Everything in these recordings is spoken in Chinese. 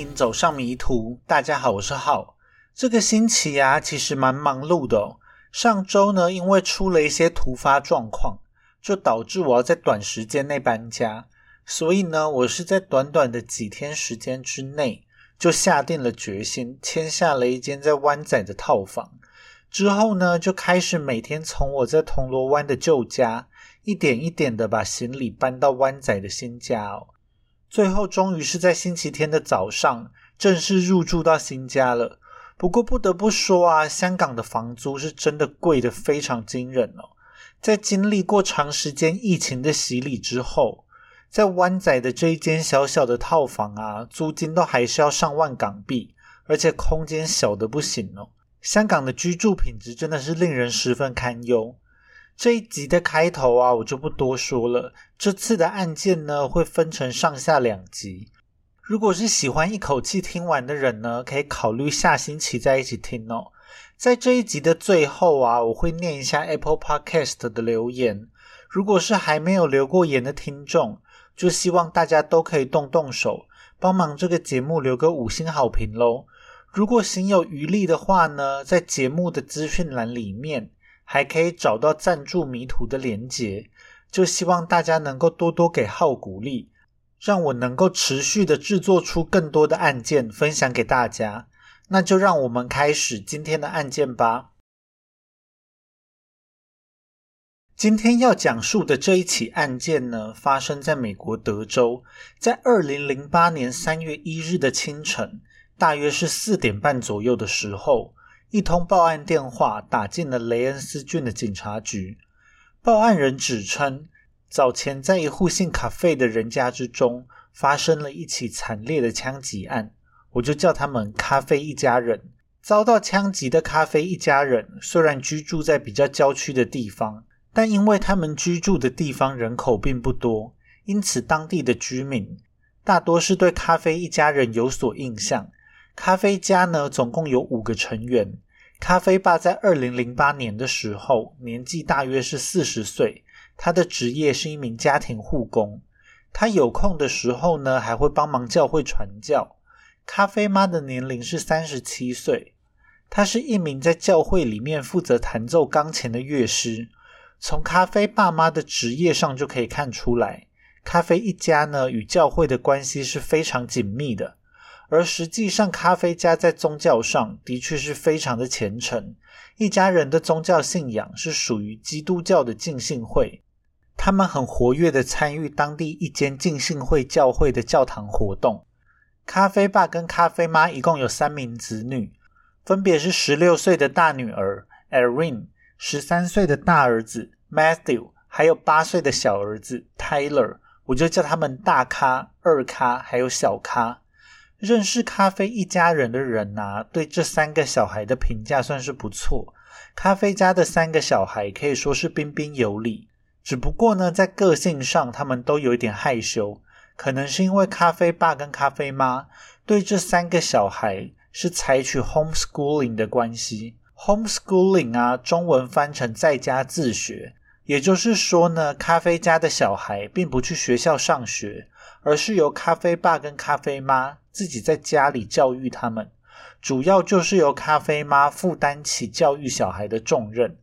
迎走上迷途。大家好，我是浩。这个星期啊，其实蛮忙碌的。上周呢，因为出了一些突发状况，就导致我要在短时间内搬家。所以呢，我是在短短的几天时间之内，就下定了决心，签下了一间在湾仔的套房。之后呢，就开始每天从我在铜锣湾的旧家，一点一点的把行李搬到湾仔的新家哦。最后，终于是在星期天的早上正式入住到新家了。不过，不得不说啊，香港的房租是真的贵的非常惊人哦。在经历过长时间疫情的洗礼之后，在湾仔的这一间小小的套房啊，租金都还是要上万港币，而且空间小的不行哦。香港的居住品质真的是令人十分堪忧。这一集的开头啊，我就不多说了。这次的案件呢，会分成上下两集。如果是喜欢一口气听完的人呢，可以考虑下星期再一起听哦。在这一集的最后啊，我会念一下 Apple Podcast 的留言。如果是还没有留过言的听众，就希望大家都可以动动手，帮忙这个节目留个五星好评喽。如果行有余力的话呢，在节目的资讯栏里面。还可以找到赞助迷途的连结，就希望大家能够多多给号鼓励，让我能够持续的制作出更多的案件分享给大家。那就让我们开始今天的案件吧。今天要讲述的这一起案件呢，发生在美国德州，在二零零八年三月一日的清晨，大约是四点半左右的时候。一通报案电话打进了雷恩斯郡的警察局。报案人指称，早前在一户姓卡费的人家之中发生了一起惨烈的枪击案，我就叫他们“咖啡一家人”。遭到枪击的咖啡一家人虽然居住在比较郊区的地方，但因为他们居住的地方人口并不多，因此当地的居民大多是对咖啡一家人有所印象。咖啡家呢，总共有五个成员。咖啡爸在二零零八年的时候，年纪大约是四十岁。他的职业是一名家庭护工。他有空的时候呢，还会帮忙教会传教。咖啡妈的年龄是三十七岁，她是一名在教会里面负责弹奏钢琴的乐师。从咖啡爸妈的职业上就可以看出来，咖啡一家呢与教会的关系是非常紧密的。而实际上，咖啡家在宗教上的确是非常的虔诚。一家人的宗教信仰是属于基督教的浸信会，他们很活跃的参与当地一间浸信会教会的教堂活动。咖啡爸跟咖啡妈一共有三名子女，分别是十六岁的大女儿 Erin、十三岁的大儿子 Matthew，还有八岁的小儿子 Tyler。我就叫他们大咖、二咖还有小咖。认识咖啡一家人的人呐，对这三个小孩的评价算是不错。咖啡家的三个小孩可以说是彬彬有礼，只不过呢，在个性上他们都有一点害羞，可能是因为咖啡爸跟咖啡妈对这三个小孩是采取 homeschooling 的关系。homeschooling 啊，中文翻成在家自学，也就是说呢，咖啡家的小孩并不去学校上学，而是由咖啡爸跟咖啡妈。自己在家里教育他们，主要就是由咖啡妈负担起教育小孩的重任。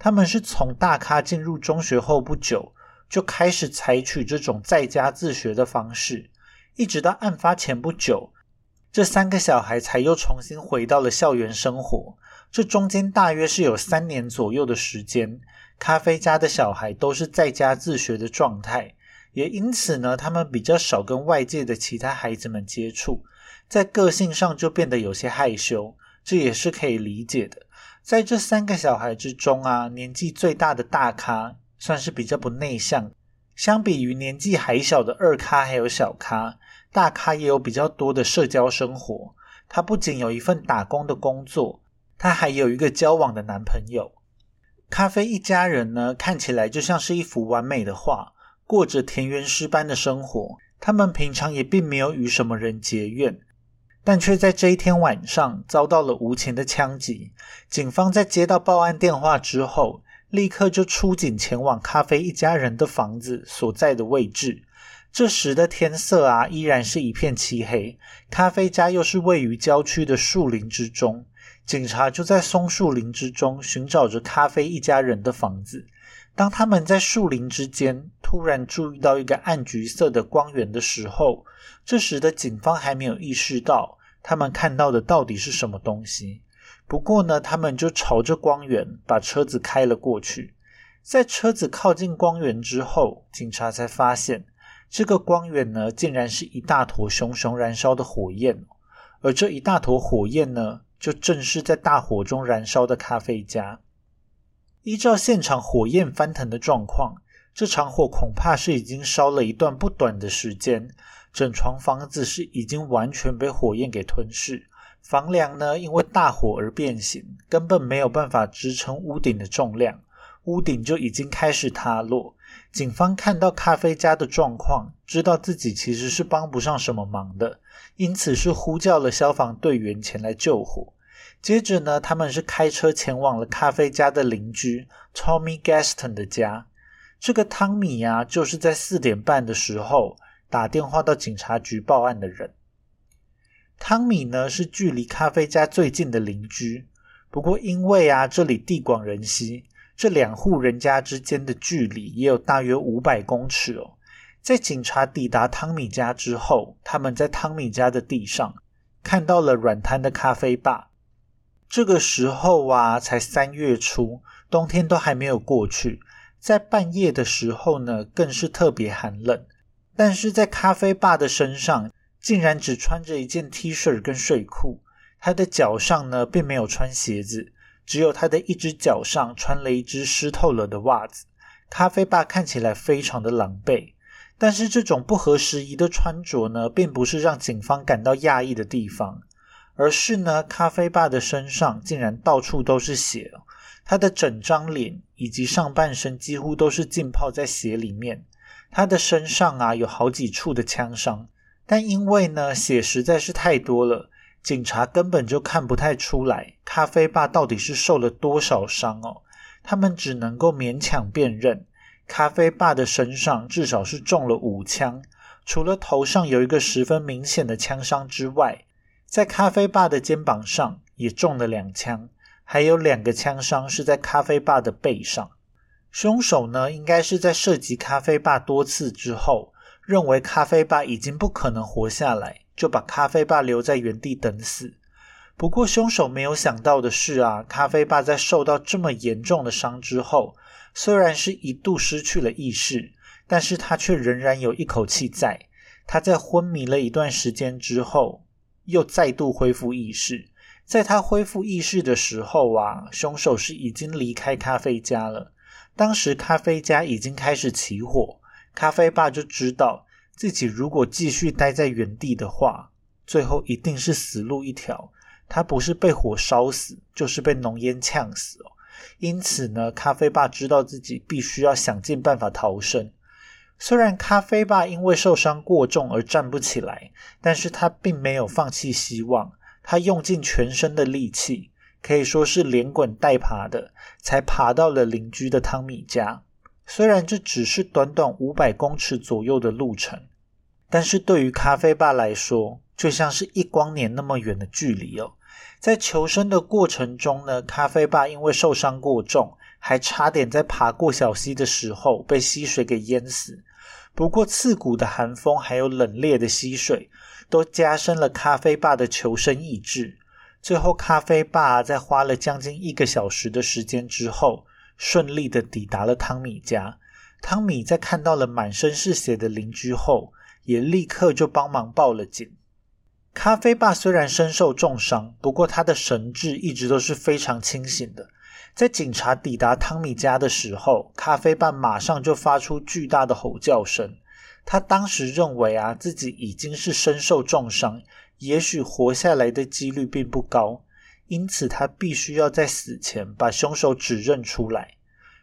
他们是从大咖进入中学后不久，就开始采取这种在家自学的方式，一直到案发前不久，这三个小孩才又重新回到了校园生活。这中间大约是有三年左右的时间，咖啡家的小孩都是在家自学的状态。也因此呢，他们比较少跟外界的其他孩子们接触，在个性上就变得有些害羞，这也是可以理解的。在这三个小孩之中啊，年纪最大的大咖算是比较不内向，相比于年纪还小的二咖还有小咖，大咖也有比较多的社交生活。他不仅有一份打工的工作，他还有一个交往的男朋友。咖啡一家人呢，看起来就像是一幅完美的画。过着田园诗般的生活，他们平常也并没有与什么人结怨，但却在这一天晚上遭到了无情的枪击。警方在接到报案电话之后，立刻就出警前往咖啡一家人的房子所在的位置。这时的天色啊，依然是一片漆黑。咖啡家又是位于郊区的树林之中，警察就在松树林之中寻找着咖啡一家人的房子。当他们在树林之间突然注意到一个暗橘色的光源的时候，这时的警方还没有意识到他们看到的到底是什么东西。不过呢，他们就朝着光源把车子开了过去。在车子靠近光源之后，警察才发现。这个光源呢，竟然是一大坨熊熊燃烧的火焰，而这一大坨火焰呢，就正是在大火中燃烧的咖啡家。依照现场火焰翻腾的状况，这场火恐怕是已经烧了一段不短的时间，整幢房子是已经完全被火焰给吞噬，房梁呢因为大火而变形，根本没有办法支撑屋顶的重量，屋顶就已经开始塌落。警方看到咖啡家的状况，知道自己其实是帮不上什么忙的，因此是呼叫了消防队员前来救火。接着呢，他们是开车前往了咖啡家的邻居 Tommy Gaston 的家。这个汤米啊，就是在四点半的时候打电话到警察局报案的人。汤米呢，是距离咖啡家最近的邻居，不过因为啊，这里地广人稀。这两户人家之间的距离也有大约五百公尺哦。在警察抵达汤米家之后，他们在汤米家的地上看到了软瘫的咖啡坝。这个时候啊，才三月初，冬天都还没有过去。在半夜的时候呢，更是特别寒冷。但是在咖啡爸的身上，竟然只穿着一件 T 恤跟睡裤，他的脚上呢，并没有穿鞋子。只有他的一只脚上穿了一只湿透了的袜子，咖啡爸看起来非常的狼狈。但是这种不合时宜的穿着呢，并不是让警方感到讶异的地方，而是呢，咖啡爸的身上竟然到处都是血，他的整张脸以及上半身几乎都是浸泡在血里面。他的身上啊有好几处的枪伤，但因为呢血实在是太多了。警察根本就看不太出来，咖啡爸到底是受了多少伤哦。他们只能够勉强辨认，咖啡爸的身上至少是中了五枪，除了头上有一个十分明显的枪伤之外，在咖啡爸的肩膀上也中了两枪，还有两个枪伤是在咖啡爸的背上。凶手呢，应该是在射击咖啡爸多次之后，认为咖啡爸已经不可能活下来。就把咖啡爸留在原地等死。不过，凶手没有想到的是啊，咖啡爸在受到这么严重的伤之后，虽然是一度失去了意识，但是他却仍然有一口气在。他在昏迷了一段时间之后，又再度恢复意识。在他恢复意识的时候啊，凶手是已经离开咖啡家了。当时咖啡家已经开始起火，咖啡爸就知道。自己如果继续待在原地的话，最后一定是死路一条。他不是被火烧死，就是被浓烟呛死哦。因此呢，咖啡爸知道自己必须要想尽办法逃生。虽然咖啡爸因为受伤过重而站不起来，但是他并没有放弃希望。他用尽全身的力气，可以说是连滚带爬的，才爬到了邻居的汤米家。虽然这只是短短五百公尺左右的路程。但是对于咖啡爸来说，就像是一光年那么远的距离哦。在求生的过程中呢，咖啡爸因为受伤过重，还差点在爬过小溪的时候被溪水给淹死。不过刺骨的寒风还有冷冽的溪水，都加深了咖啡爸的求生意志。最后，咖啡爸在花了将近一个小时的时间之后，顺利的抵达了汤米家。汤米在看到了满身是血的邻居后，也立刻就帮忙报了警。咖啡爸虽然身受重伤，不过他的神智一直都是非常清醒的。在警察抵达汤米家的时候，咖啡伴马上就发出巨大的吼叫声。他当时认为啊，自己已经是身受重伤，也许活下来的几率并不高，因此他必须要在死前把凶手指认出来。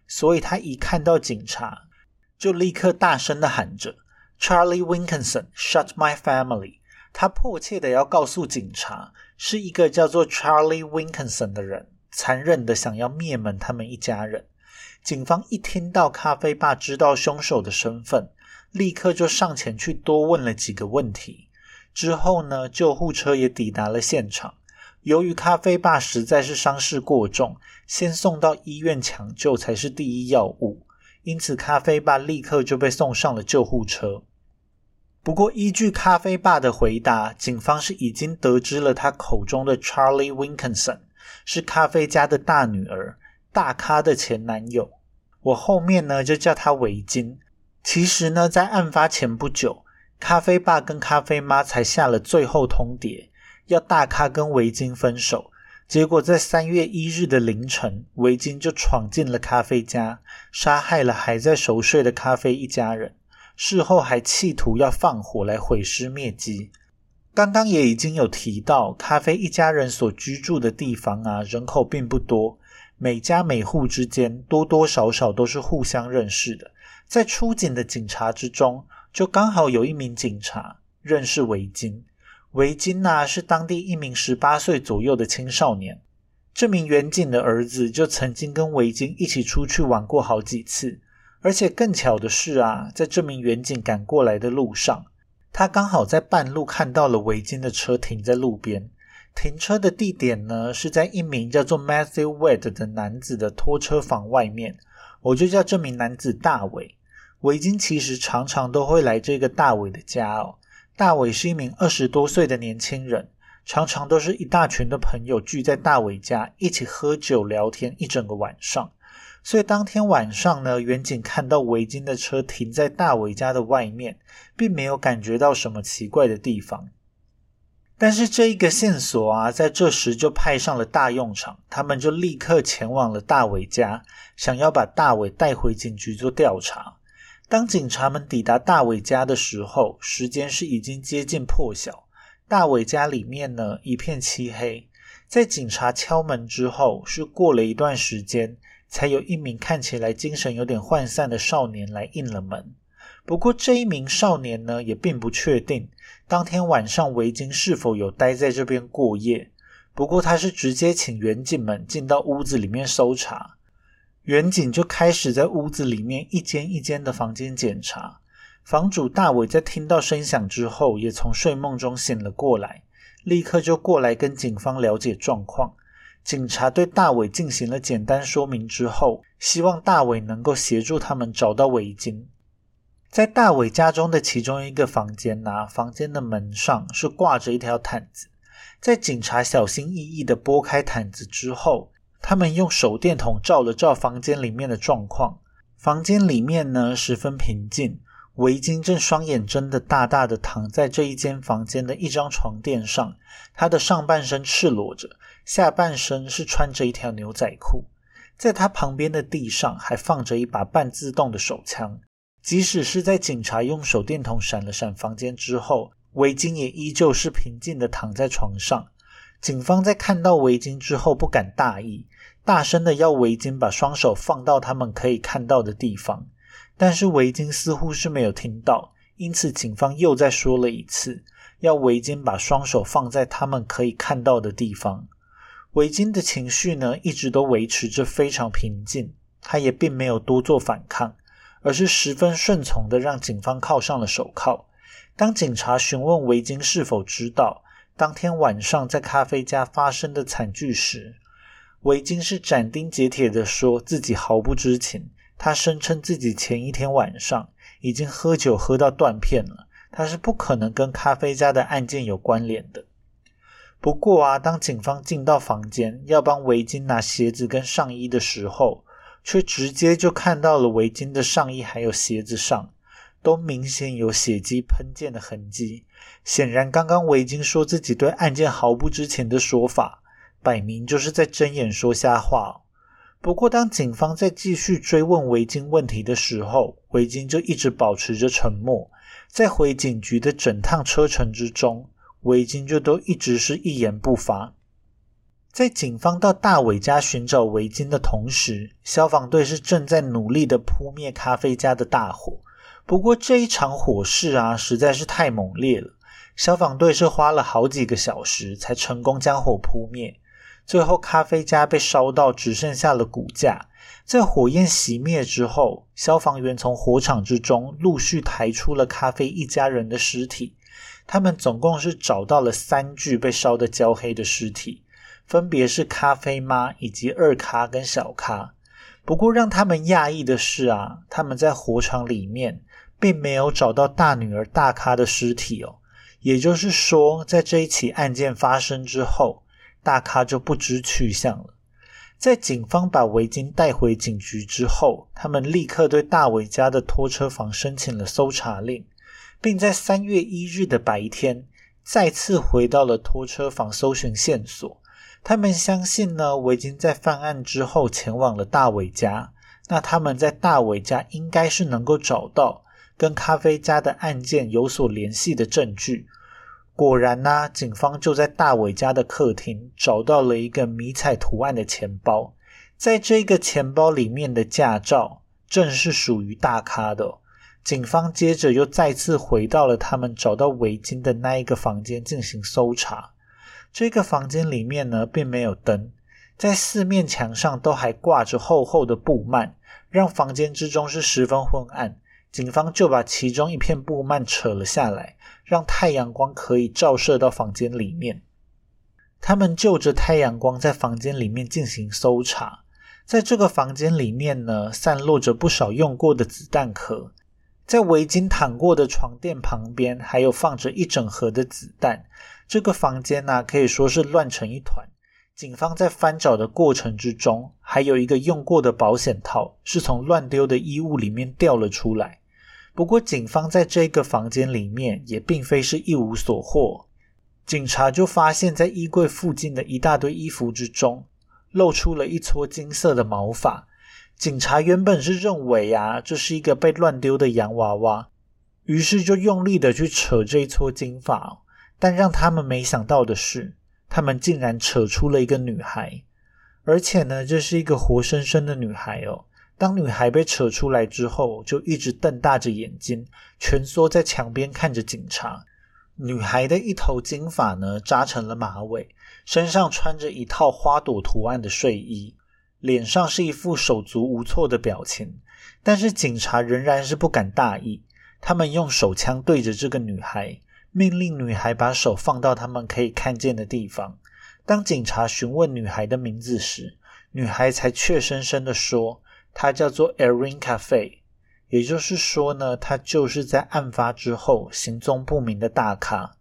所以他一看到警察，就立刻大声的喊着。Charlie Winkinson shut my family。他迫切的要告诉警察，是一个叫做 Charlie Winkinson 的人，残忍的想要灭门他们一家人。警方一听到咖啡爸知道凶手的身份，立刻就上前去多问了几个问题。之后呢，救护车也抵达了现场。由于咖啡爸实在是伤势过重，先送到医院抢救才是第一要务，因此咖啡爸立刻就被送上了救护车。不过，依据咖啡爸的回答，警方是已经得知了他口中的 Charlie Winkinson 是咖啡家的大女儿，大咖的前男友。我后面呢就叫他围巾。其实呢，在案发前不久，咖啡爸跟咖啡妈才下了最后通牒。要大咖跟维京分手，结果在三月一日的凌晨，维京就闯进了咖啡家，杀害了还在熟睡的咖啡一家人。事后还企图要放火来毁尸灭迹。刚刚也已经有提到，咖啡一家人所居住的地方啊，人口并不多，每家每户之间多多少少都是互相认识的。在出警的警察之中，就刚好有一名警察认识维京。维金呐是当地一名十八岁左右的青少年，这名远景的儿子就曾经跟维金一起出去玩过好几次，而且更巧的是啊，在这名远景赶过来的路上，他刚好在半路看到了围巾的车停在路边，停车的地点呢是在一名叫做 Matthew Wade 的男子的拖车房外面，我就叫这名男子大伟。围巾其实常常都会来这个大伟的家哦。大伟是一名二十多岁的年轻人，常常都是一大群的朋友聚在大伟家一起喝酒聊天一整个晚上。所以当天晚上呢，远景看到维金的车停在大伟家的外面，并没有感觉到什么奇怪的地方。但是这一个线索啊，在这时就派上了大用场，他们就立刻前往了大伟家，想要把大伟带回警局做调查。当警察们抵达大伟家的时候，时间是已经接近破晓。大伟家里面呢一片漆黑。在警察敲门之后，是过了一段时间，才有一名看起来精神有点涣散的少年来应了门。不过这一名少年呢，也并不确定当天晚上维京是否有待在这边过夜。不过他是直接请远景们进到屋子里面搜查。远景就开始在屋子里面一间一间的房间检查。房主大伟在听到声响之后，也从睡梦中醒了过来，立刻就过来跟警方了解状况。警察对大伟进行了简单说明之后，希望大伟能够协助他们找到围巾。在大伟家中的其中一个房间呐，房间的门上是挂着一条毯子。在警察小心翼翼的拨开毯子之后，他们用手电筒照了照房间里面的状况，房间里面呢十分平静。围巾正双眼睁得大大的躺在这一间房间的一张床垫上，他的上半身赤裸着，下半身是穿着一条牛仔裤。在他旁边的地上还放着一把半自动的手枪。即使是在警察用手电筒闪了闪房间之后，维京也依旧是平静的躺在床上。警方在看到围巾之后不敢大意，大声的要围巾把双手放到他们可以看到的地方，但是围巾似乎是没有听到，因此警方又再说了一次，要围巾把双手放在他们可以看到的地方。维京的情绪呢，一直都维持着非常平静，他也并没有多做反抗，而是十分顺从的让警方铐上了手铐。当警察询问维京是否知道。当天晚上在咖啡家发生的惨剧时，维京是斩钉截铁的说自己毫不知情。他声称自己前一天晚上已经喝酒喝到断片了，他是不可能跟咖啡家的案件有关联的。不过啊，当警方进到房间要帮围巾拿鞋子跟上衣的时候，却直接就看到了围巾的上衣还有鞋子上。都明显有血迹喷溅的痕迹，显然刚刚围巾说自己对案件毫不知情的说法，摆明就是在睁眼说瞎话。不过，当警方在继续追问围巾问题的时候，围巾就一直保持着沉默。在回警局的整趟车程之中，围巾就都一直是一言不发。在警方到大伟家寻找围巾的同时，消防队是正在努力的扑灭咖啡家的大火。不过这一场火势啊，实在是太猛烈了。消防队是花了好几个小时才成功将火扑灭。最后，咖啡家被烧到只剩下了骨架，在火焰熄灭之后，消防员从火场之中陆续抬出了咖啡一家人的尸体。他们总共是找到了三具被烧得焦黑的尸体，分别是咖啡妈以及二咖跟小咖。不过让他们讶异的是啊，他们在火场里面并没有找到大女儿大咖的尸体哦。也就是说，在这一起案件发生之后，大咖就不知去向了。在警方把围巾带回警局之后，他们立刻对大伟家的拖车房申请了搜查令，并在三月一日的白天再次回到了拖车房搜寻线索。他们相信呢，我已经在犯案之后前往了大伟家，那他们在大伟家应该是能够找到跟咖啡家的案件有所联系的证据。果然呢，警方就在大伟家的客厅找到了一个迷彩图案的钱包，在这个钱包里面的驾照正是属于大咖的。警方接着又再次回到了他们找到围巾的那一个房间进行搜查。这个房间里面呢，并没有灯，在四面墙上都还挂着厚厚的布幔，让房间之中是十分昏暗。警方就把其中一片布幔扯了下来，让太阳光可以照射到房间里面。他们就着太阳光在房间里面进行搜查。在这个房间里面呢，散落着不少用过的子弹壳。在围巾躺过的床垫旁边，还有放着一整盒的子弹。这个房间呢，可以说是乱成一团。警方在翻找的过程之中，还有一个用过的保险套是从乱丢的衣物里面掉了出来。不过，警方在这个房间里面也并非是一无所获。警察就发现，在衣柜附近的一大堆衣服之中，露出了一撮金色的毛发。警察原本是认为啊，这是一个被乱丢的洋娃娃，于是就用力的去扯这一撮金发。但让他们没想到的是。他们竟然扯出了一个女孩，而且呢，这是一个活生生的女孩哦。当女孩被扯出来之后，就一直瞪大着眼睛，蜷缩在墙边看着警察。女孩的一头金发呢，扎成了马尾，身上穿着一套花朵图案的睡衣，脸上是一副手足无措的表情。但是警察仍然是不敢大意，他们用手枪对着这个女孩。命令女孩把手放到他们可以看见的地方。当警察询问女孩的名字时，女孩才怯生生的说：“她叫做 Erin Cafe。”也就是说呢，她就是在案发之后行踪不明的大咖。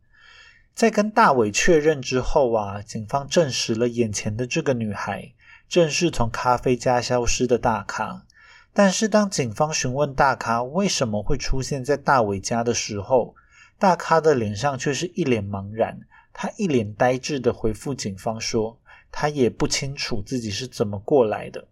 在跟大伟确认之后啊，警方证实了眼前的这个女孩正是从咖啡家消失的大咖。但是，当警方询问大咖为什么会出现在大伟家的时候，大咖的脸上却是一脸茫然，他一脸呆滞的回复警方说：“他也不清楚自己是怎么过来的，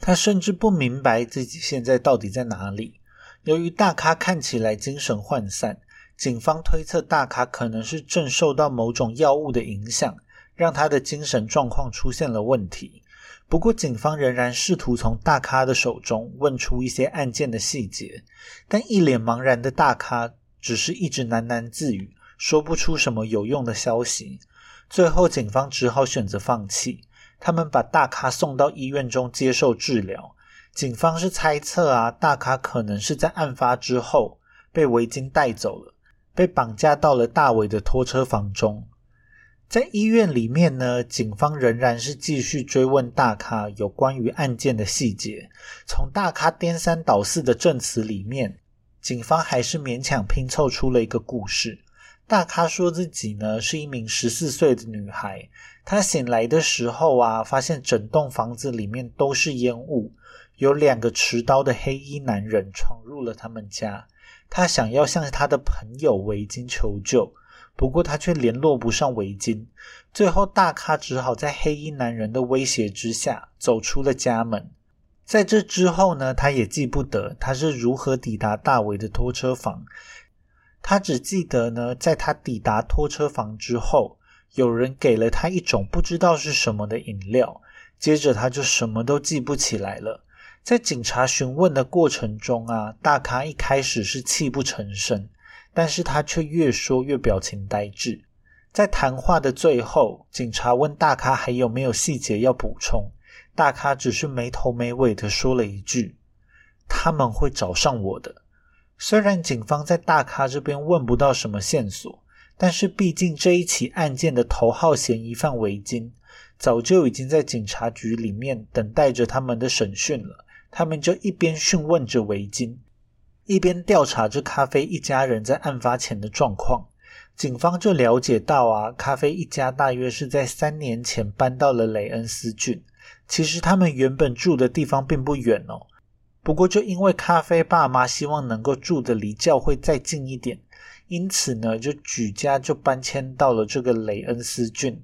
他甚至不明白自己现在到底在哪里。”由于大咖看起来精神涣散，警方推测大咖可能是正受到某种药物的影响，让他的精神状况出现了问题。不过，警方仍然试图从大咖的手中问出一些案件的细节，但一脸茫然的大咖。只是一直喃喃自语，说不出什么有用的消息。最后，警方只好选择放弃。他们把大咖送到医院中接受治疗。警方是猜测啊，大咖可能是在案发之后被围巾带走了，被绑架到了大伟的拖车房中。在医院里面呢，警方仍然是继续追问大咖有关于案件的细节。从大咖颠三倒四的证词里面。警方还是勉强拼凑出了一个故事。大咖说自己呢是一名十四岁的女孩，她醒来的时候啊，发现整栋房子里面都是烟雾，有两个持刀的黑衣男人闯入了他们家。她想要向她的朋友围巾求救，不过他却联络不上围巾。最后，大咖只好在黑衣男人的威胁之下走出了家门。在这之后呢，他也记不得他是如何抵达大伟的拖车房。他只记得呢，在他抵达拖车房之后，有人给了他一种不知道是什么的饮料。接着他就什么都记不起来了。在警察询问的过程中啊，大咖一开始是泣不成声，但是他却越说越表情呆滞。在谈话的最后，警察问大咖还有没有细节要补充。大咖只是没头没尾的说了一句：“他们会找上我的。”虽然警方在大咖这边问不到什么线索，但是毕竟这一起案件的头号嫌疑犯维金早就已经在警察局里面等待着他们的审讯了。他们就一边讯问着维金，一边调查这咖啡一家人在案发前的状况。警方就了解到啊，咖啡一家大约是在三年前搬到了雷恩斯郡。其实他们原本住的地方并不远哦。不过，就因为咖啡爸妈希望能够住的离教会再近一点，因此呢，就举家就搬迁到了这个雷恩斯郡。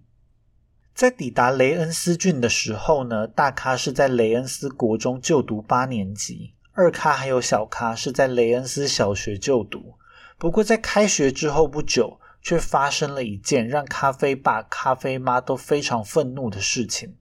在抵达雷恩斯郡的时候呢，大咖是在雷恩斯国中就读八年级，二咖还有小咖是在雷恩斯小学就读。不过，在开学之后不久，却发生了一件让咖啡爸、咖啡妈都非常愤怒的事情。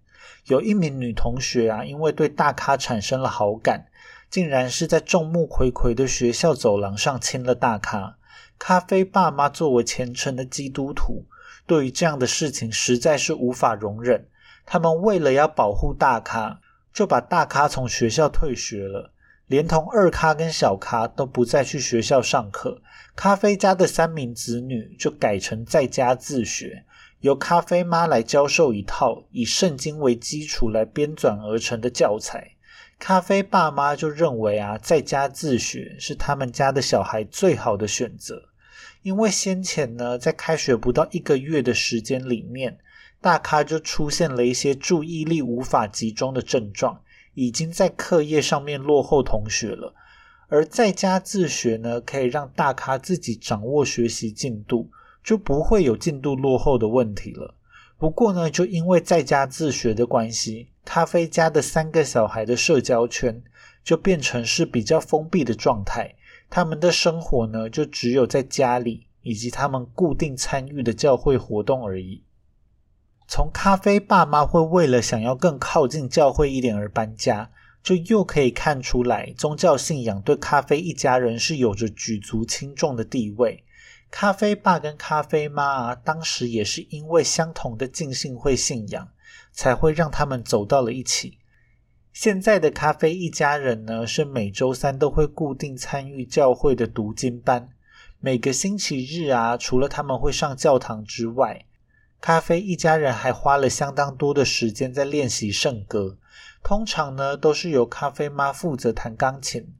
有一名女同学啊，因为对大咖产生了好感。竟然是在众目睽睽的学校走廊上亲了大咖。咖啡爸妈作为虔诚的基督徒，对于这样的事情实在是无法容忍。他们为了要保护大咖，就把大咖从学校退学了，连同二咖跟小咖都不再去学校上课。咖啡家的三名子女就改成在家自学，由咖啡妈来教授一套以圣经为基础来编纂而成的教材。咖啡爸妈就认为啊，在家自学是他们家的小孩最好的选择，因为先前呢，在开学不到一个月的时间里面，大咖就出现了一些注意力无法集中的症状，已经在课业上面落后同学了。而在家自学呢，可以让大咖自己掌握学习进度，就不会有进度落后的问题了。不过呢，就因为在家自学的关系。咖啡家的三个小孩的社交圈就变成是比较封闭的状态，他们的生活呢就只有在家里以及他们固定参与的教会活动而已。从咖啡爸妈会为了想要更靠近教会一点而搬家，就又可以看出来宗教信仰对咖啡一家人是有着举足轻重的地位。咖啡爸跟咖啡妈啊，当时也是因为相同的浸信会信仰。才会让他们走到了一起。现在的咖啡一家人呢，是每周三都会固定参与教会的读经班。每个星期日啊，除了他们会上教堂之外，咖啡一家人还花了相当多的时间在练习圣歌。通常呢，都是由咖啡妈负责弹钢琴，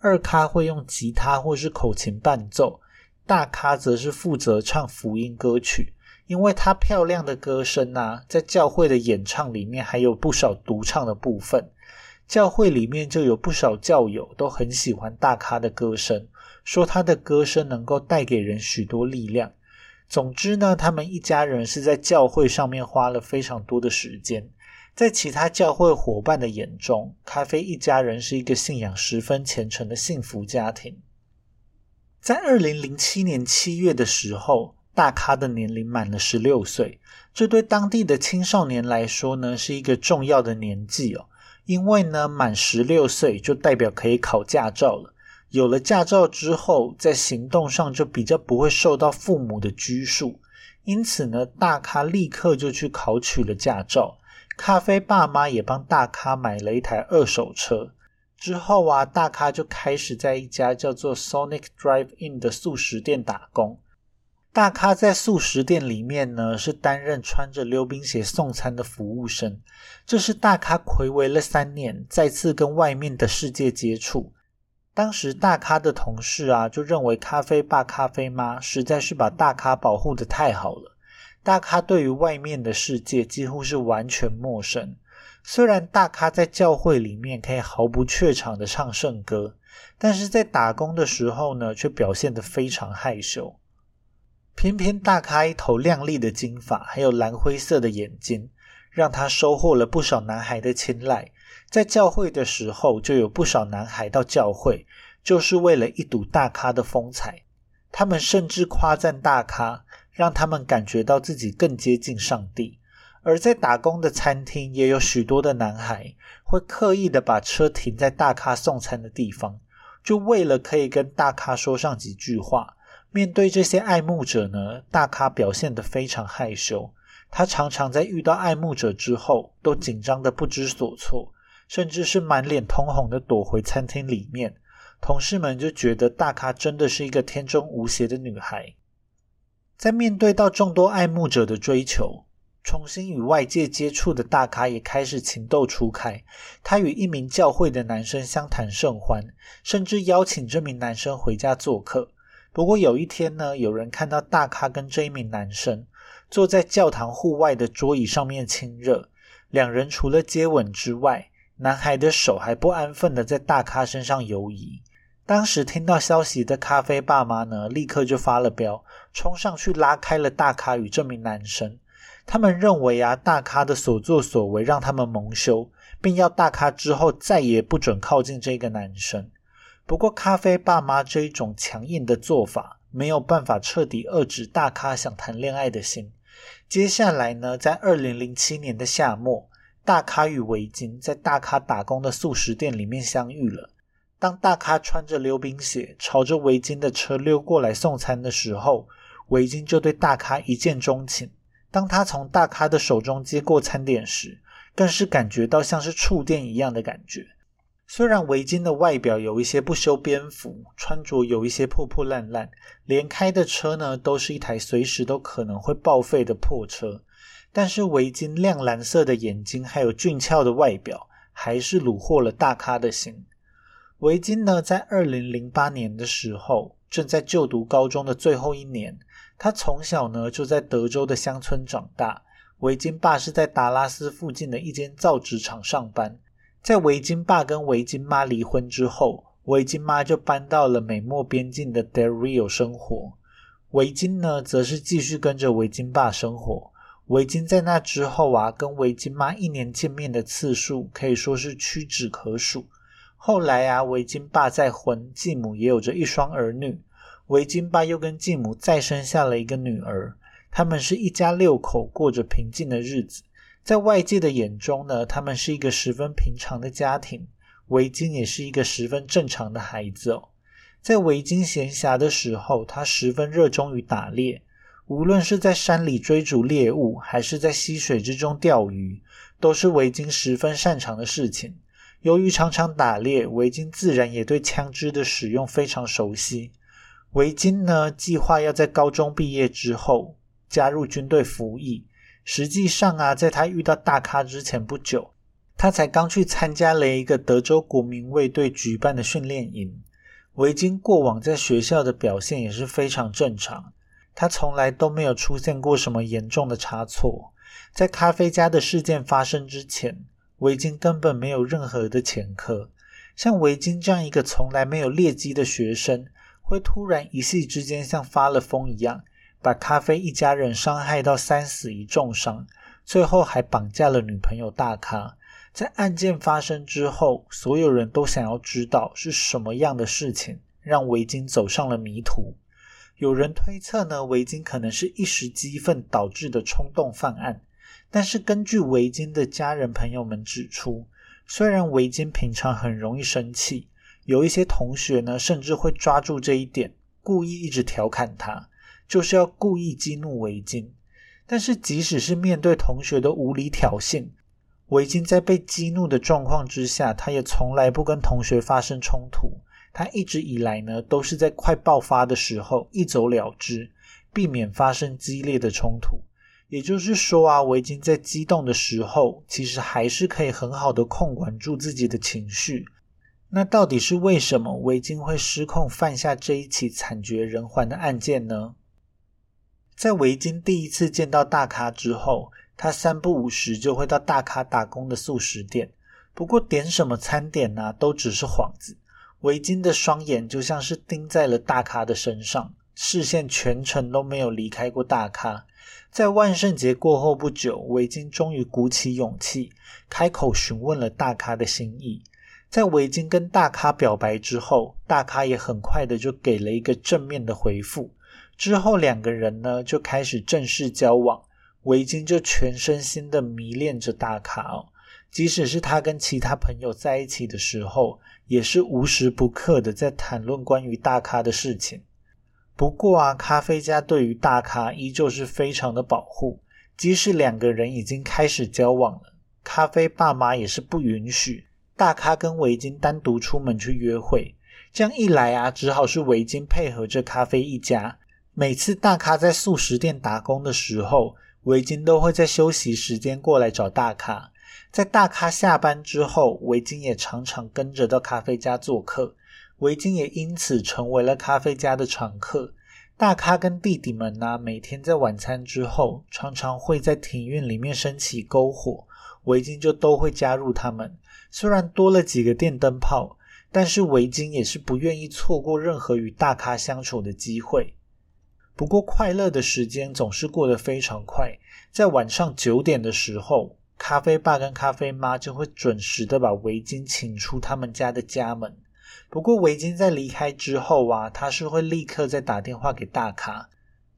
二咖会用吉他或是口琴伴奏，大咖则是负责唱福音歌曲。因为她漂亮的歌声啊，在教会的演唱里面还有不少独唱的部分，教会里面就有不少教友都很喜欢大咖的歌声，说他的歌声能够带给人许多力量。总之呢，他们一家人是在教会上面花了非常多的时间，在其他教会伙伴的眼中，咖啡一家人是一个信仰十分虔诚的幸福家庭。在二零零七年七月的时候。大咖的年龄满了十六岁，这对当地的青少年来说呢，是一个重要的年纪哦。因为呢，满十六岁就代表可以考驾照了。有了驾照之后，在行动上就比较不会受到父母的拘束。因此呢，大咖立刻就去考取了驾照。咖啡爸妈也帮大咖买了一台二手车。之后啊，大咖就开始在一家叫做 Sonic Drive In 的素食店打工。大咖在素食店里面呢，是担任穿着溜冰鞋送餐的服务生。这是大咖暌违了三年，再次跟外面的世界接触。当时大咖的同事啊，就认为咖啡爸、咖啡妈实在是把大咖保护的太好了。大咖对于外面的世界几乎是完全陌生。虽然大咖在教会里面可以毫不怯场的唱圣歌，但是在打工的时候呢，却表现得非常害羞。偏偏大咖一头亮丽的金发，还有蓝灰色的眼睛，让他收获了不少男孩的青睐。在教会的时候，就有不少男孩到教会，就是为了一睹大咖的风采。他们甚至夸赞大咖，让他们感觉到自己更接近上帝。而在打工的餐厅，也有许多的男孩会刻意的把车停在大咖送餐的地方，就为了可以跟大咖说上几句话。面对这些爱慕者呢，大咖表现得非常害羞。他常常在遇到爱慕者之后，都紧张的不知所措，甚至是满脸通红的躲回餐厅里面。同事们就觉得大咖真的是一个天真无邪的女孩。在面对到众多爱慕者的追求，重新与外界接触的大咖也开始情窦初开。他与一名教会的男生相谈甚欢，甚至邀请这名男生回家做客。不过有一天呢，有人看到大咖跟这一名男生坐在教堂户外的桌椅上面亲热，两人除了接吻之外，男孩的手还不安分的在大咖身上游移。当时听到消息的咖啡爸妈呢，立刻就发了飙，冲上去拉开了大咖与这名男生。他们认为啊，大咖的所作所为让他们蒙羞，并要大咖之后再也不准靠近这个男生。不过，咖啡爸妈这一种强硬的做法没有办法彻底遏制大咖想谈恋爱的心。接下来呢，在二零零七年的夏末，大咖与围巾在大咖打工的素食店里面相遇了。当大咖穿着溜冰鞋朝着围巾的车溜过来送餐的时候，围巾就对大咖一见钟情。当他从大咖的手中接过餐点时，更是感觉到像是触电一样的感觉。虽然围巾的外表有一些不修边幅，穿着有一些破破烂烂，连开的车呢都是一台随时都可能会报废的破车，但是围巾亮蓝色的眼睛还有俊俏的外表，还是虏获了大咖的心。围巾呢，在二零零八年的时候，正在就读高中的最后一年，他从小呢就在德州的乡村长大。围巾爸是在达拉斯附近的一间造纸厂上班。在围巾爸跟围巾妈离婚之后，围巾妈就搬到了美墨边境的 Del Rio 生活。围巾呢，则是继续跟着围巾爸生活。围巾在那之后啊，跟围巾妈一年见面的次数可以说是屈指可数。后来啊，围巾爸再婚，继母也有着一双儿女。围巾爸又跟继母再生下了一个女儿，他们是一家六口，过着平静的日子。在外界的眼中呢，他们是一个十分平常的家庭。围巾也是一个十分正常的孩子哦。在围巾闲暇的时候，他十分热衷于打猎。无论是在山里追逐猎物，还是在溪水之中钓鱼，都是围巾十分擅长的事情。由于常常打猎，围巾自然也对枪支的使用非常熟悉。围巾呢，计划要在高中毕业之后加入军队服役。实际上啊，在他遇到大咖之前不久，他才刚去参加了一个德州国民卫队举办的训练营。维金过往在学校的表现也是非常正常，他从来都没有出现过什么严重的差错。在咖啡家的事件发生之前，维金根本没有任何的前科。像维金这样一个从来没有劣迹的学生，会突然一夕之间像发了疯一样。把咖啡一家人伤害到三死一重伤，最后还绑架了女朋友大咖。在案件发生之后，所有人都想要知道是什么样的事情让维金走上了迷途。有人推测呢，维金可能是一时激愤导致的冲动犯案。但是根据维金的家人朋友们指出，虽然维金平常很容易生气，有一些同学呢甚至会抓住这一点，故意一直调侃他。就是要故意激怒围巾，但是即使是面对同学的无理挑衅，围巾在被激怒的状况之下，他也从来不跟同学发生冲突。他一直以来呢，都是在快爆发的时候一走了之，避免发生激烈的冲突。也就是说啊，围巾在激动的时候，其实还是可以很好的控管住自己的情绪。那到底是为什么围巾会失控，犯下这一起惨绝人寰的案件呢？在维金第一次见到大咖之后，他三不五时就会到大咖打工的素食店。不过点什么餐点呢，都只是幌子。维金的双眼就像是盯在了大咖的身上，视线全程都没有离开过大咖。在万圣节过后不久，维金终于鼓起勇气开口询问了大咖的心意。在维金跟大咖表白之后，大咖也很快的就给了一个正面的回复。之后两个人呢就开始正式交往，维金就全身心的迷恋着大咖哦。即使是他跟其他朋友在一起的时候，也是无时不刻的在谈论关于大咖的事情。不过啊，咖啡家对于大咖依旧是非常的保护。即使两个人已经开始交往了，咖啡爸妈也是不允许大咖跟围巾单独出门去约会。这样一来啊，只好是围巾配合着咖啡一家。每次大咖在素食店打工的时候，围巾都会在休息时间过来找大咖。在大咖下班之后，维金也常常跟着到咖啡家做客。维金也因此成为了咖啡家的常客。大咖跟弟弟们呢，每天在晚餐之后，常常会在庭院里面升起篝火，维金就都会加入他们。虽然多了几个电灯泡，但是维金也是不愿意错过任何与大咖相处的机会。不过，快乐的时间总是过得非常快。在晚上九点的时候，咖啡爸跟咖啡妈就会准时的把围巾请出他们家的家门。不过，围巾在离开之后啊，他是会立刻再打电话给大咖，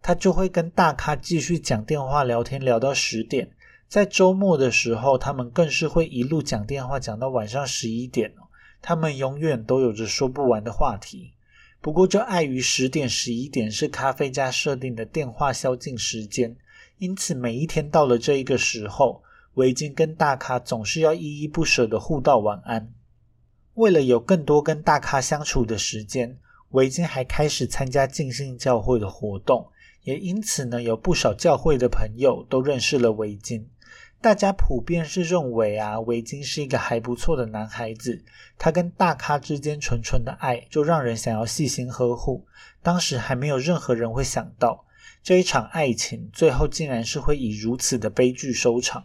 他就会跟大咖继续讲电话聊天，聊到十点。在周末的时候，他们更是会一路讲电话讲到晚上十一点。他们永远都有着说不完的话题。不过，就碍于十点、十一点是咖啡家设定的电话宵禁时间，因此每一天到了这一个时候，围巾跟大咖总是要依依不舍的互道晚安。为了有更多跟大咖相处的时间，围巾还开始参加浸信教会的活动，也因此呢，有不少教会的朋友都认识了围巾。大家普遍是认为啊，围巾是一个还不错的男孩子。他跟大咖之间纯纯的爱，就让人想要细心呵护。当时还没有任何人会想到，这一场爱情最后竟然是会以如此的悲剧收场。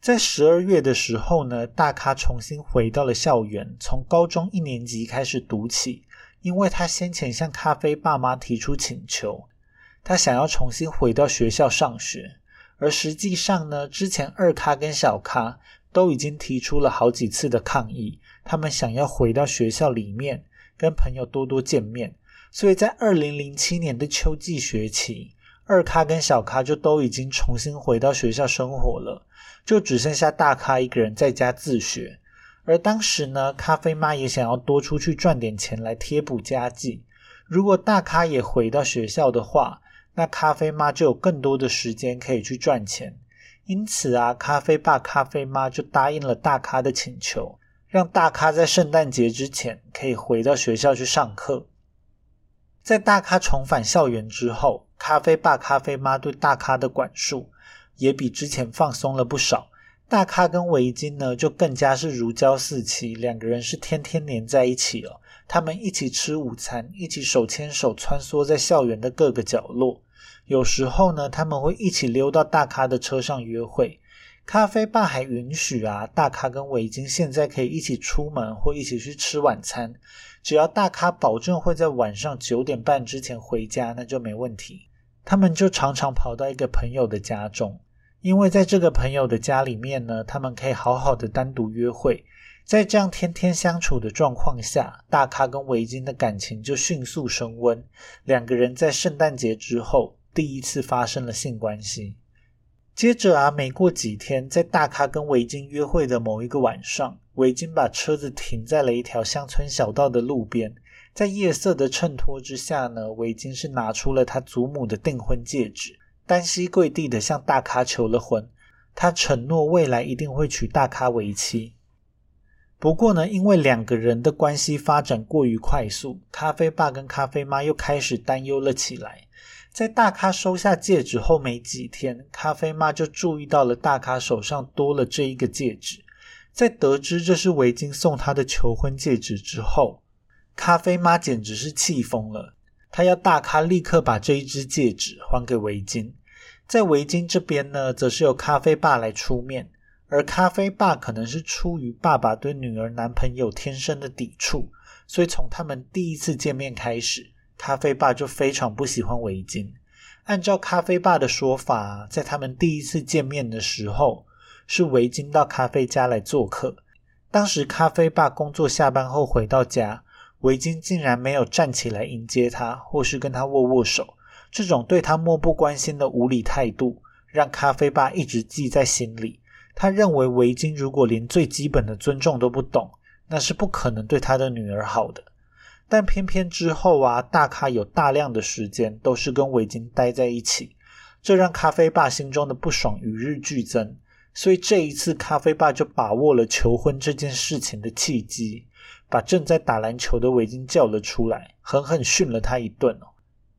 在十二月的时候呢，大咖重新回到了校园，从高中一年级开始读起。因为他先前向咖啡爸妈提出请求，他想要重新回到学校上学。而实际上呢，之前二咖跟小咖都已经提出了好几次的抗议，他们想要回到学校里面跟朋友多多见面。所以在二零零七年的秋季学期，二咖跟小咖就都已经重新回到学校生活了，就只剩下大咖一个人在家自学。而当时呢，咖啡妈也想要多出去赚点钱来贴补家计。如果大咖也回到学校的话，那咖啡妈就有更多的时间可以去赚钱，因此啊，咖啡爸、咖啡妈就答应了大咖的请求，让大咖在圣诞节之前可以回到学校去上课。在大咖重返校园之后，咖啡爸、咖啡妈对大咖的管束也比之前放松了不少。大咖跟围巾呢，就更加是如胶似漆，两个人是天天黏在一起了。他们一起吃午餐，一起手牵手穿梭在校园的各个角落。有时候呢，他们会一起溜到大咖的车上约会。咖啡爸还允许啊，大咖跟围巾现在可以一起出门或一起去吃晚餐，只要大咖保证会在晚上九点半之前回家，那就没问题。他们就常常跑到一个朋友的家中，因为在这个朋友的家里面呢，他们可以好好的单独约会。在这样天天相处的状况下，大咖跟围巾的感情就迅速升温。两个人在圣诞节之后。第一次发生了性关系。接着啊，没过几天，在大咖跟维金约会的某一个晚上，维金把车子停在了一条乡村小道的路边，在夜色的衬托之下呢，维金是拿出了他祖母的订婚戒指，单膝跪地的向大咖求了婚。他承诺未来一定会娶大咖为妻。不过呢，因为两个人的关系发展过于快速，咖啡爸跟咖啡妈又开始担忧了起来。在大咖收下戒指后没几天，咖啡妈就注意到了大咖手上多了这一个戒指。在得知这是维金送她的求婚戒指之后，咖啡妈简直是气疯了。他要大咖立刻把这一只戒指还给维金。在维金这边呢，则是由咖啡爸来出面，而咖啡爸可能是出于爸爸对女儿男朋友天生的抵触，所以从他们第一次见面开始。咖啡爸就非常不喜欢围巾。按照咖啡爸的说法，在他们第一次见面的时候，是围巾到咖啡家来做客。当时咖啡爸工作下班后回到家，围巾竟然没有站起来迎接他，或是跟他握握手。这种对他漠不关心的无理态度，让咖啡爸一直记在心里。他认为围巾如果连最基本的尊重都不懂，那是不可能对他的女儿好的。但偏偏之后啊，大咖有大量的时间都是跟围巾待在一起，这让咖啡爸心中的不爽与日俱增。所以这一次，咖啡爸就把握了求婚这件事情的契机，把正在打篮球的维金叫了出来，狠狠训了他一顿哦，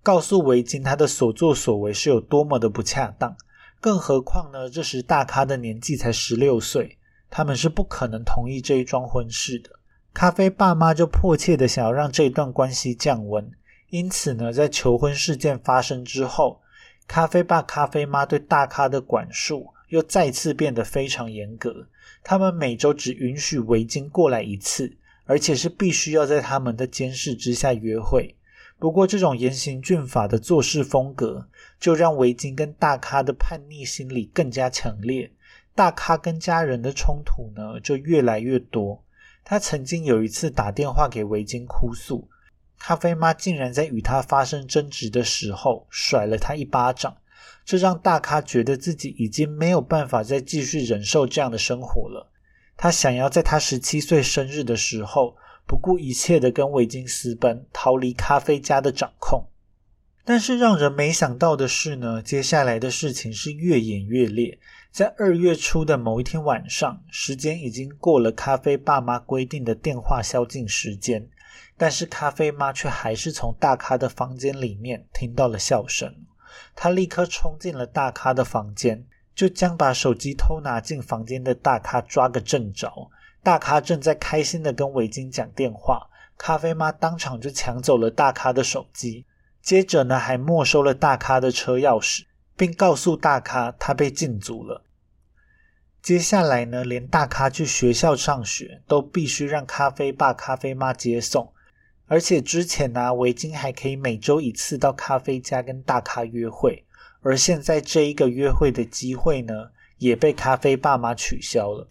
告诉维金他的所作所为是有多么的不恰当。更何况呢，这时大咖的年纪才十六岁，他们是不可能同意这一桩婚事的。咖啡爸妈就迫切的想要让这一段关系降温，因此呢，在求婚事件发生之后，咖啡爸、咖啡妈对大咖的管束又再次变得非常严格。他们每周只允许围巾过来一次，而且是必须要在他们的监视之下约会。不过，这种严刑峻法的做事风格，就让维京跟大咖的叛逆心理更加强烈。大咖跟家人的冲突呢，就越来越多。他曾经有一次打电话给维京哭诉，咖啡妈竟然在与他发生争执的时候甩了他一巴掌，这让大咖觉得自己已经没有办法再继续忍受这样的生活了。他想要在他十七岁生日的时候。不顾一切的跟维金私奔，逃离咖啡家的掌控。但是让人没想到的是呢，接下来的事情是越演越烈。在二月初的某一天晚上，时间已经过了咖啡爸妈规定的电话宵禁时间，但是咖啡妈却还是从大咖的房间里面听到了笑声。她立刻冲进了大咖的房间，就将把手机偷拿进房间的大咖抓个正着。大咖正在开心的跟围巾讲电话，咖啡妈当场就抢走了大咖的手机，接着呢还没收了大咖的车钥匙，并告诉大咖他被禁足了。接下来呢，连大咖去学校上学都必须让咖啡爸、咖啡妈接送，而且之前呢，围巾还可以每周一次到咖啡家跟大咖约会，而现在这一个约会的机会呢，也被咖啡爸妈取消了。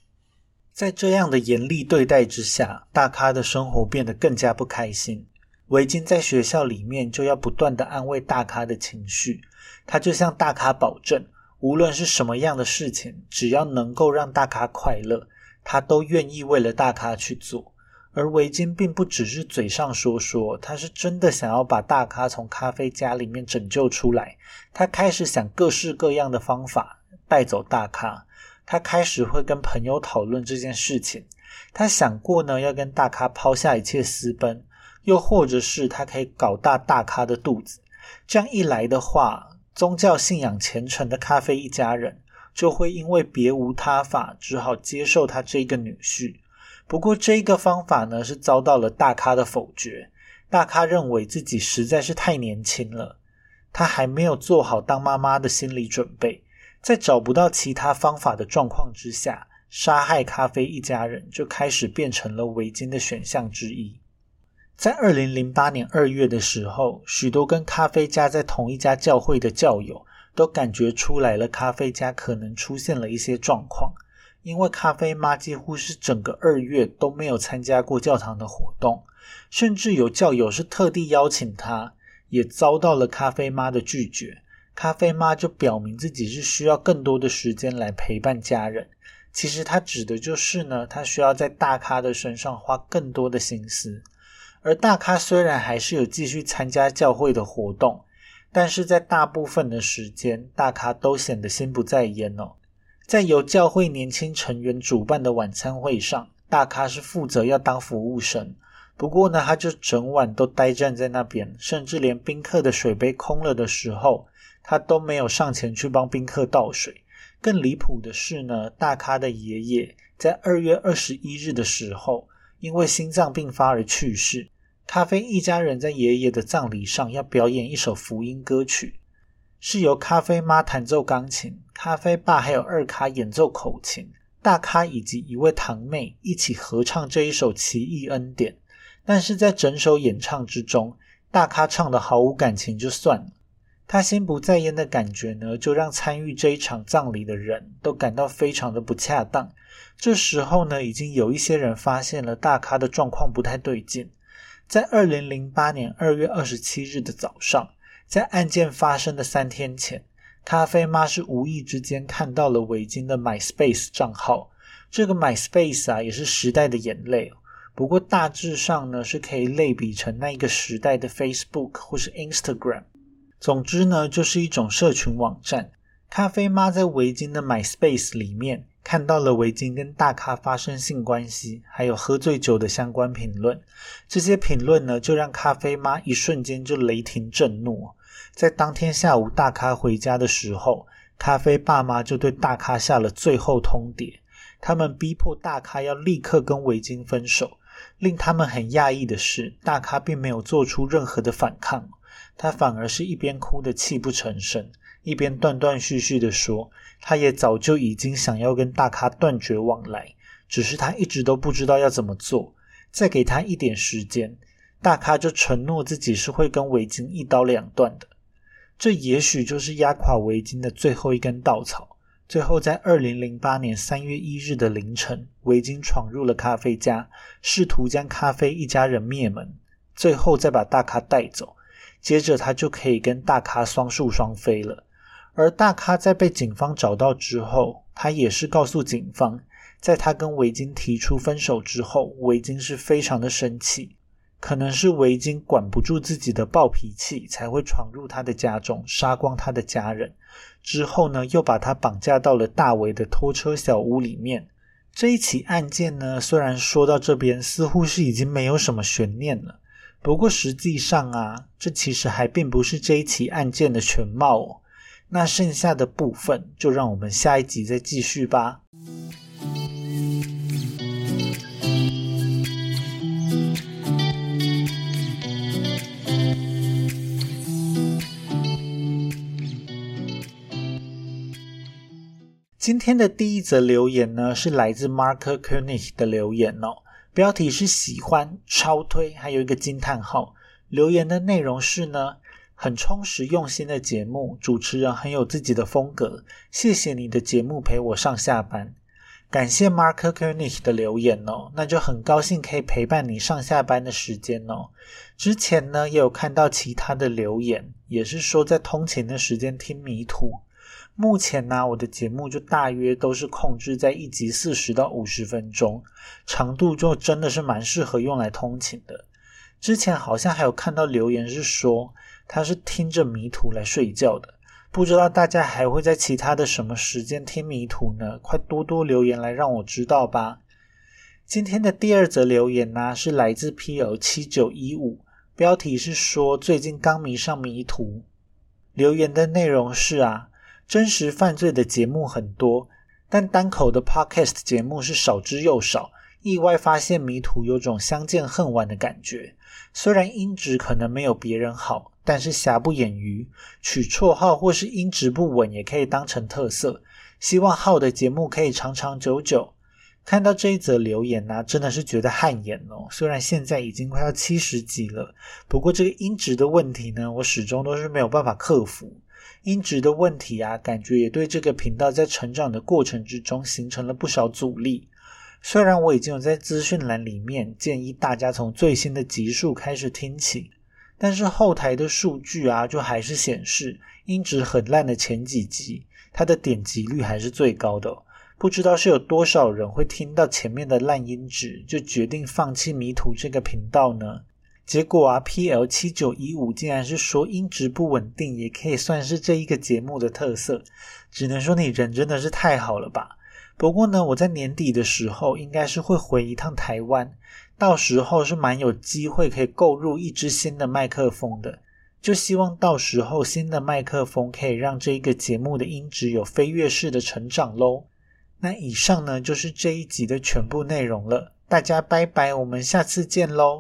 在这样的严厉对待之下，大咖的生活变得更加不开心。维金在学校里面就要不断的安慰大咖的情绪，他就向大咖保证，无论是什么样的事情，只要能够让大咖快乐，他都愿意为了大咖去做。而维金并不只是嘴上说说，他是真的想要把大咖从咖啡家里面拯救出来。他开始想各式各样的方法带走大咖。他开始会跟朋友讨论这件事情。他想过呢，要跟大咖抛下一切私奔，又或者是他可以搞大大咖的肚子。这样一来的话，宗教信仰虔诚的咖啡一家人就会因为别无他法，只好接受他这个女婿。不过这一个方法呢，是遭到了大咖的否决。大咖认为自己实在是太年轻了，他还没有做好当妈妈的心理准备。在找不到其他方法的状况之下，杀害咖啡一家人就开始变成了维金的选项之一。在二零零八年二月的时候，许多跟咖啡家在同一家教会的教友都感觉出来了，咖啡家可能出现了一些状况。因为咖啡妈几乎是整个二月都没有参加过教堂的活动，甚至有教友是特地邀请她，也遭到了咖啡妈的拒绝。咖啡妈就表明自己是需要更多的时间来陪伴家人。其实她指的就是呢，她需要在大咖的身上花更多的心思。而大咖虽然还是有继续参加教会的活动，但是在大部分的时间，大咖都显得心不在焉哦。在由教会年轻成员主办的晚餐会上，大咖是负责要当服务生。不过呢，他就整晚都呆站在那边，甚至连宾客的水杯空了的时候。他都没有上前去帮宾客倒水。更离谱的是呢，大咖的爷爷在二月二十一日的时候，因为心脏病发而去世。咖啡一家人在爷爷的葬礼上要表演一首福音歌曲，是由咖啡妈弹奏钢琴，咖啡爸还有二咖演奏口琴，大咖以及一位堂妹一起合唱这一首奇异恩典。但是在整首演唱之中，大咖唱的毫无感情就算了。他心不在焉的感觉呢，就让参与这一场葬礼的人都感到非常的不恰当。这时候呢，已经有一些人发现了大咖的状况不太对劲。在二零零八年二月二十七日的早上，在案件发生的三天前，咖啡妈是无意之间看到了维京的 MySpace 账号。这个 MySpace 啊，也是时代的眼泪。不过大致上呢，是可以类比成那一个时代的 Facebook 或是 Instagram。总之呢，就是一种社群网站。咖啡妈在维京的 MySpace 里面看到了维京跟大咖发生性关系，还有喝醉酒的相关评论。这些评论呢，就让咖啡妈一瞬间就雷霆震怒。在当天下午大咖回家的时候，咖啡爸妈就对大咖下了最后通牒，他们逼迫大咖要立刻跟维京分手。令他们很讶异的是，大咖并没有做出任何的反抗。他反而是一边哭得泣不成声，一边断断续续的说：“他也早就已经想要跟大咖断绝往来，只是他一直都不知道要怎么做。再给他一点时间，大咖就承诺自己是会跟围巾一刀两断的。这也许就是压垮围巾的最后一根稻草。最后，在二零零八年三月一日的凌晨，围巾闯入了咖啡家，试图将咖啡一家人灭门，最后再把大咖带走。”接着他就可以跟大咖双宿双飞了。而大咖在被警方找到之后，他也是告诉警方，在他跟维京提出分手之后，维京是非常的生气，可能是维京管不住自己的暴脾气，才会闯入他的家中，杀光他的家人。之后呢，又把他绑架到了大维的拖车小屋里面。这一起案件呢，虽然说到这边似乎是已经没有什么悬念了。不过实际上啊，这其实还并不是这一起案件的全貌。那剩下的部分，就让我们下一集再继续吧。今天的第一则留言呢，是来自 Mark Koenig 的留言哦。标题是喜欢超推，还有一个惊叹号。留言的内容是呢，很充实用心的节目，主持人很有自己的风格。谢谢你的节目陪我上下班，感谢 Mark Koenig 的留言哦，那就很高兴可以陪伴你上下班的时间哦。之前呢也有看到其他的留言，也是说在通勤的时间听迷途。目前呢，我的节目就大约都是控制在一集四十到五十分钟，长度就真的是蛮适合用来通勤的。之前好像还有看到留言是说他是听着迷途来睡觉的，不知道大家还会在其他的什么时间听迷途呢？快多多留言来让我知道吧。今天的第二则留言呢，是来自 P L 七九一五，标题是说最近刚迷上迷途，留言的内容是啊。真实犯罪的节目很多，但单口的 podcast 节目是少之又少。意外发现迷途有种相见恨晚的感觉。虽然音质可能没有别人好，但是瑕不掩瑜。取绰号或是音质不稳也可以当成特色。希望浩的节目可以长长久久。看到这一则留言呢，真的是觉得汗颜哦。虽然现在已经快要七十集了，不过这个音质的问题呢，我始终都是没有办法克服。音质的问题啊，感觉也对这个频道在成长的过程之中形成了不少阻力。虽然我已经有在资讯栏里面建议大家从最新的集数开始听起，但是后台的数据啊，就还是显示音质很烂的前几集，它的点击率还是最高的。不知道是有多少人会听到前面的烂音质，就决定放弃迷途这个频道呢？结果啊，P L 七九一五竟然是说音质不稳定，也可以算是这一个节目的特色。只能说你人真的是太好了吧。不过呢，我在年底的时候应该是会回一趟台湾，到时候是蛮有机会可以购入一支新的麦克风的。就希望到时候新的麦克风可以让这一个节目的音质有飞跃式的成长喽。那以上呢就是这一集的全部内容了，大家拜拜，我们下次见喽。